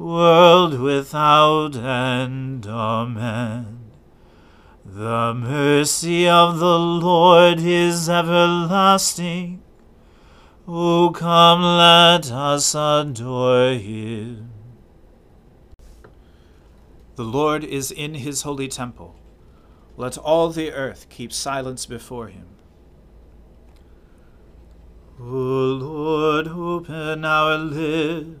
world without end. Amen. The mercy of the Lord is everlasting. O come, let us adore him. The Lord is in his holy temple. Let all the earth keep silence before him. O Lord, open our lips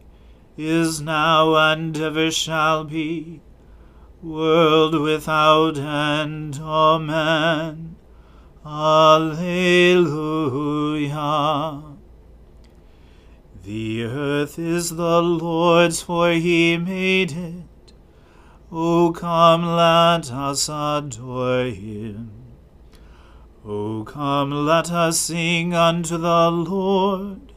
is now, and ever shall be, world without end. Amen. Alleluia. The earth is the Lord's, for he made it. O come, let us adore him. O come, let us sing unto the Lord.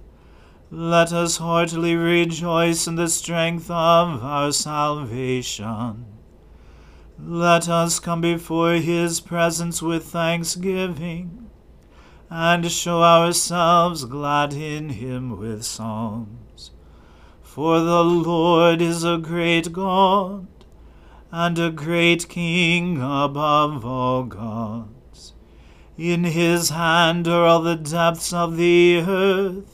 Let us heartily rejoice in the strength of our salvation. Let us come before his presence with thanksgiving, and show ourselves glad in him with psalms. For the Lord is a great God, and a great King above all gods. In his hand are all the depths of the earth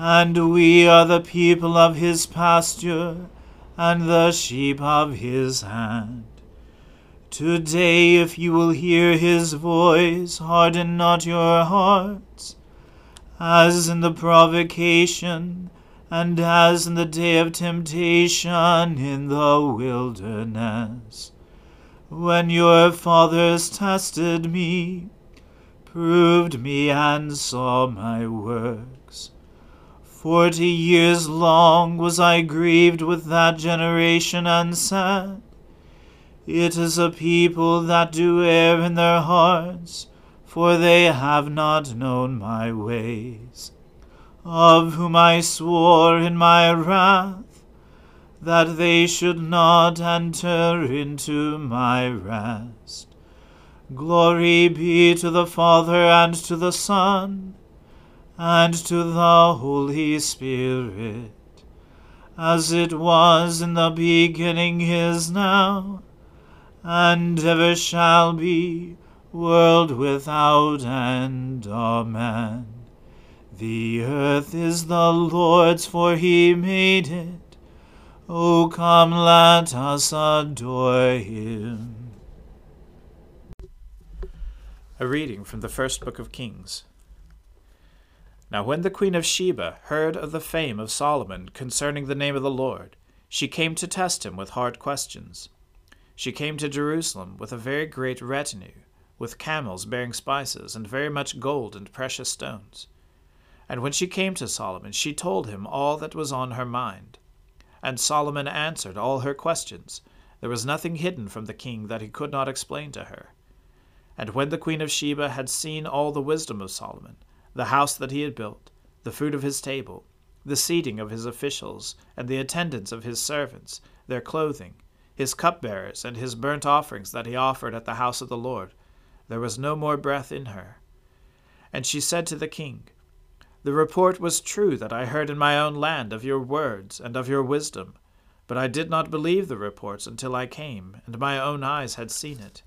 and we are the people of his pasture, and the sheep of his hand. Today, if you will hear his voice, harden not your hearts, as in the provocation, and as in the day of temptation in the wilderness, when your fathers tested me, proved me, and saw my works. Forty years long was I grieved with that generation, and said, it is a people that do err in their hearts, for they have not known my ways, of whom I swore in my wrath that they should not enter into my rest. Glory be to the Father and to the Son and to the Holy Spirit, as it was in the beginning is now and ever shall be, world without end. Amen. The earth is the Lord's, for he made it. O come, let us adore him. A reading from the first book of Kings. Now, when the queen of Sheba heard of the fame of Solomon concerning the name of the Lord, she came to test him with hard questions she came to Jerusalem with a very great retinue, with camels bearing spices, and very much gold and precious stones. And when she came to Solomon, she told him all that was on her mind. And Solomon answered all her questions. There was nothing hidden from the king that he could not explain to her. And when the queen of Sheba had seen all the wisdom of Solomon, the house that he had built, the food of his table, the seating of his officials, and the attendance of his servants, their clothing, his cupbearers, and his burnt offerings that he offered at the house of the Lord. There was no more breath in her. And she said to the king, The report was true that I heard in my own land of your words and of your wisdom, but I did not believe the reports until I came, and my own eyes had seen it.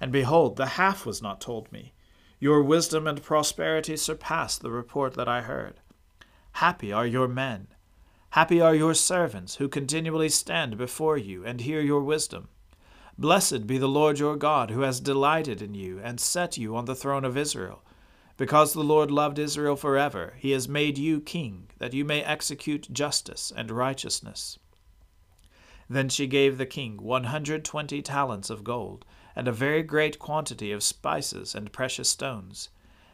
And behold, the half was not told me. Your wisdom and prosperity surpass the report that I heard. Happy are your men Happy are your servants who continually stand before you and hear your wisdom. Blessed be the Lord your God, who has delighted in you and set you on the throne of Israel. Because the Lord loved Israel forever, he has made you king, that you may execute justice and righteousness. Then she gave the king one hundred twenty talents of gold, and a very great quantity of spices and precious stones.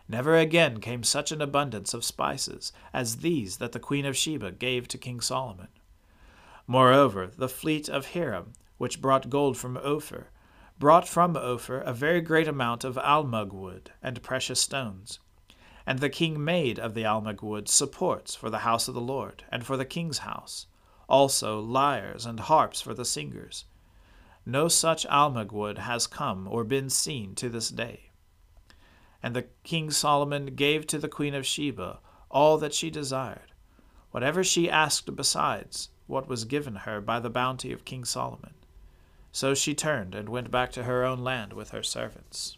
Never again came such an abundance of spices as these that the queen of Sheba gave to King Solomon. Moreover, the fleet of Hiram, which brought gold from Ophir, brought from Ophir a very great amount of almug wood and precious stones. And the king made of the almug wood supports for the house of the Lord, and for the king's house, also lyres and harps for the singers. No such almug wood has come or been seen to this day. And the king Solomon gave to the queen of Sheba all that she desired, whatever she asked besides what was given her by the bounty of King Solomon. So she turned and went back to her own land with her servants.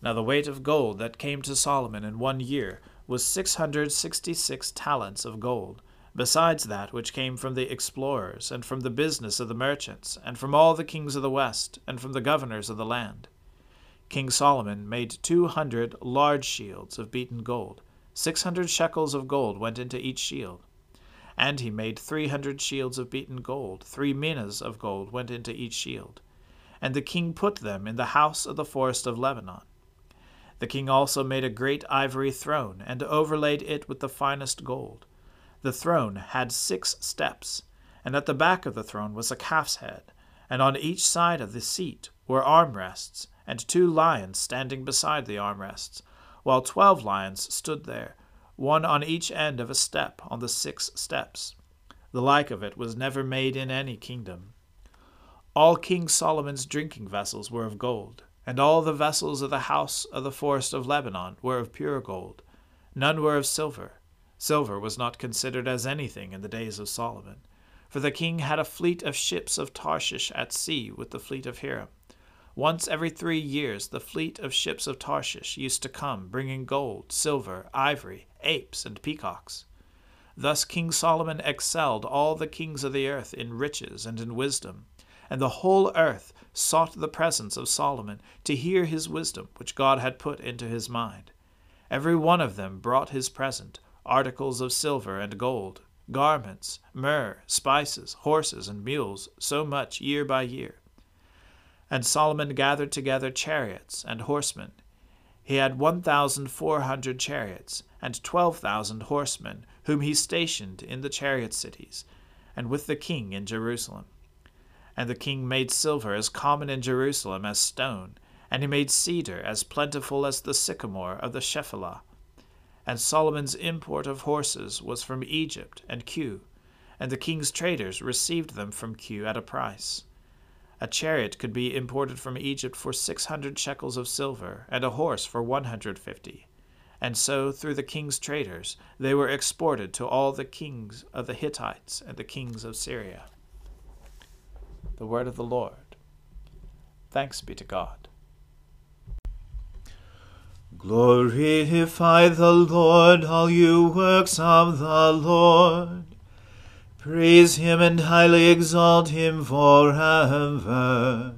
Now the weight of gold that came to Solomon in one year was six hundred sixty six talents of gold, besides that which came from the explorers, and from the business of the merchants, and from all the kings of the west, and from the governors of the land. King Solomon made two hundred large shields of beaten gold. Six hundred shekels of gold went into each shield. And he made three hundred shields of beaten gold. Three minas of gold went into each shield. And the king put them in the house of the forest of Lebanon. The king also made a great ivory throne, and overlaid it with the finest gold. The throne had six steps, and at the back of the throne was a calf's head, and on each side of the seat were armrests and two lions standing beside the armrests, while twelve lions stood there, one on each end of a step on the six steps. The like of it was never made in any kingdom. All King Solomon's drinking vessels were of gold, And all the vessels of the house of the forest of Lebanon were of pure gold. None were of silver. Silver was not considered as anything in the days of Solomon. For the king had a fleet of ships of Tarshish at sea with the fleet of Hiram. Once every three years the fleet of ships of Tarshish used to come, bringing gold, silver, ivory, apes, and peacocks. Thus King Solomon excelled all the kings of the earth in riches and in wisdom, and the whole earth sought the presence of Solomon to hear his wisdom which God had put into his mind. Every one of them brought his present, articles of silver and gold, garments, myrrh, spices, horses, and mules, so much year by year. And Solomon gathered together chariots and horsemen. He had one thousand four hundred chariots, and twelve thousand horsemen, whom he stationed in the chariot cities, and with the king in Jerusalem. And the king made silver as common in Jerusalem as stone, and he made cedar as plentiful as the sycamore of the Shephelah. And Solomon's import of horses was from Egypt and Kue, and the king's traders received them from Kue at a price. A chariot could be imported from Egypt for six hundred shekels of silver, and a horse for one hundred fifty. And so, through the king's traders, they were exported to all the kings of the Hittites and the kings of Syria. The word of the Lord. Thanks be to God. Glorify the Lord, all you works of the Lord. Praise him and highly exalt him forever.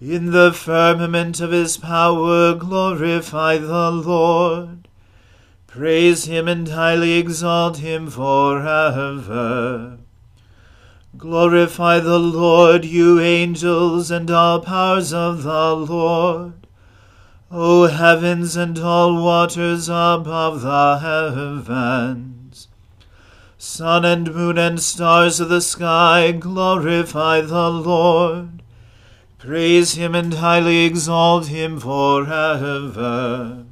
In the firmament of his power, glorify the Lord. Praise him and highly exalt him forever. Glorify the Lord, you angels, and all powers of the Lord. O heavens and all waters above the heavens, sun and moon and stars of the sky, glorify the Lord. Praise him and highly exalt him forever.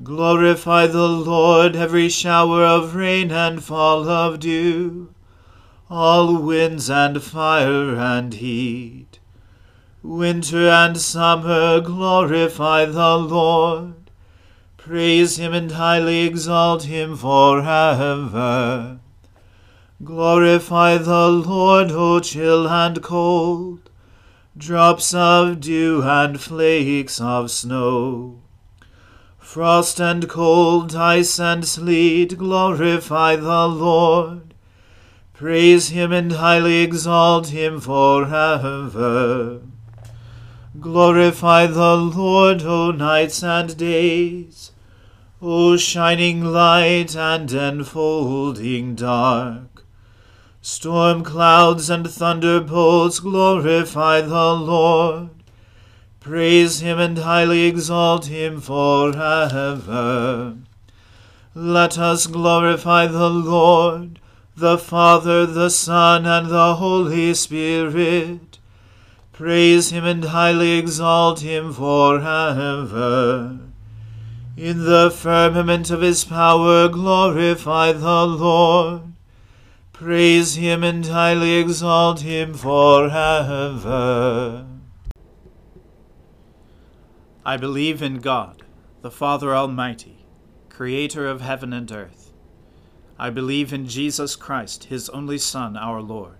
Glorify the Lord, every shower of rain and fall of dew, all winds and fire and heat Winter and summer glorify the Lord. Praise him and highly exalt him forever. Glorify the Lord, O chill and cold, drops of dew and flakes of snow. Frost and cold, ice and sleet, glorify the Lord. Praise him and highly exalt him forever. Glorify the Lord, O nights and days, O shining light and enfolding dark. Storm clouds and thunderbolts, glorify the Lord. Praise him and highly exalt him forever. Let us glorify the Lord, the Father, the Son, and the Holy Spirit Praise him and highly exalt him forever. In the firmament of his power glorify the Lord. Praise him and highly exalt him forever. I believe in God, the Father Almighty, creator of heaven and earth. I believe in Jesus Christ, his only Son, our Lord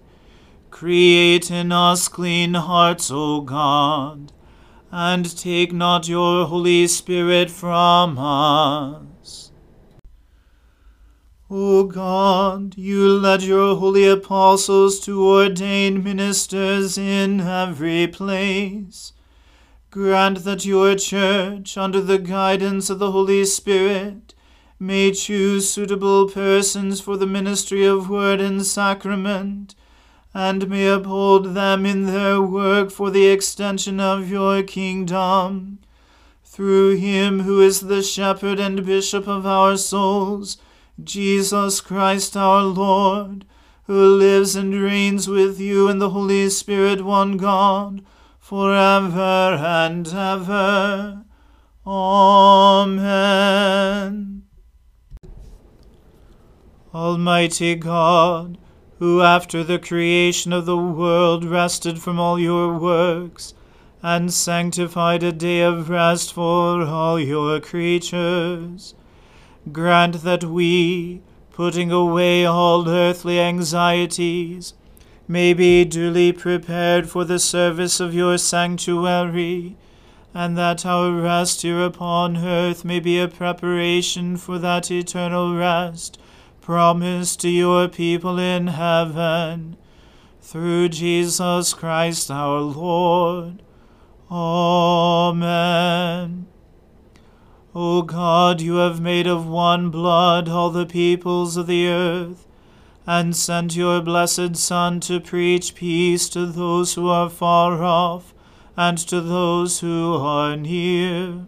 Create in us clean hearts, O God, and take not your Holy Spirit from us. O God, you led your holy apostles to ordain ministers in every place. Grant that your church, under the guidance of the Holy Spirit, may choose suitable persons for the ministry of word and sacrament and may uphold them in their work for the extension of your kingdom. Through him who is the shepherd and bishop of our souls, Jesus Christ our Lord, who lives and reigns with you in the Holy Spirit, one God, for ever and ever. Amen. Almighty God, who after the creation of the world rested from all your works, and sanctified a day of rest for all your creatures. Grant that we, putting away all earthly anxieties, may be duly prepared for the service of your sanctuary, and that our rest here upon earth may be a preparation for that eternal rest promised to your people in heaven, through Jesus Christ our Lord. Amen. O God, you have made of one blood all the peoples of the earth, and sent your blessed Son to preach peace to those who are far off, and to those who are near.